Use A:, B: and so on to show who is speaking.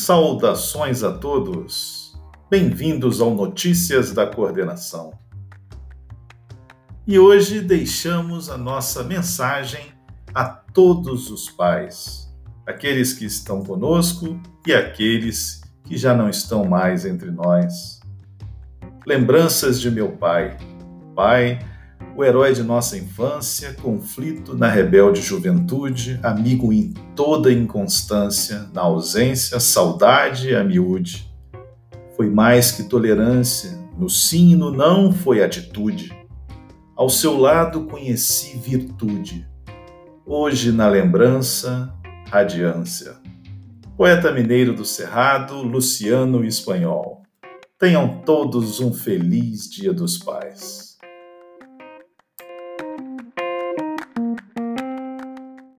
A: Saudações a todos. Bem-vindos ao Notícias da Coordenação. E hoje deixamos a nossa mensagem a todos os pais, aqueles que estão conosco e aqueles que já não estão mais entre nós. Lembranças de meu pai. Pai, o herói de nossa infância, conflito na rebelde juventude, amigo em toda inconstância, na ausência, saudade a miúde. Foi mais que tolerância, no sim e no não foi atitude. Ao seu lado conheci virtude. Hoje na lembrança, radiância. Poeta mineiro do Cerrado, Luciano Espanhol. Tenham todos um feliz Dia dos Pais.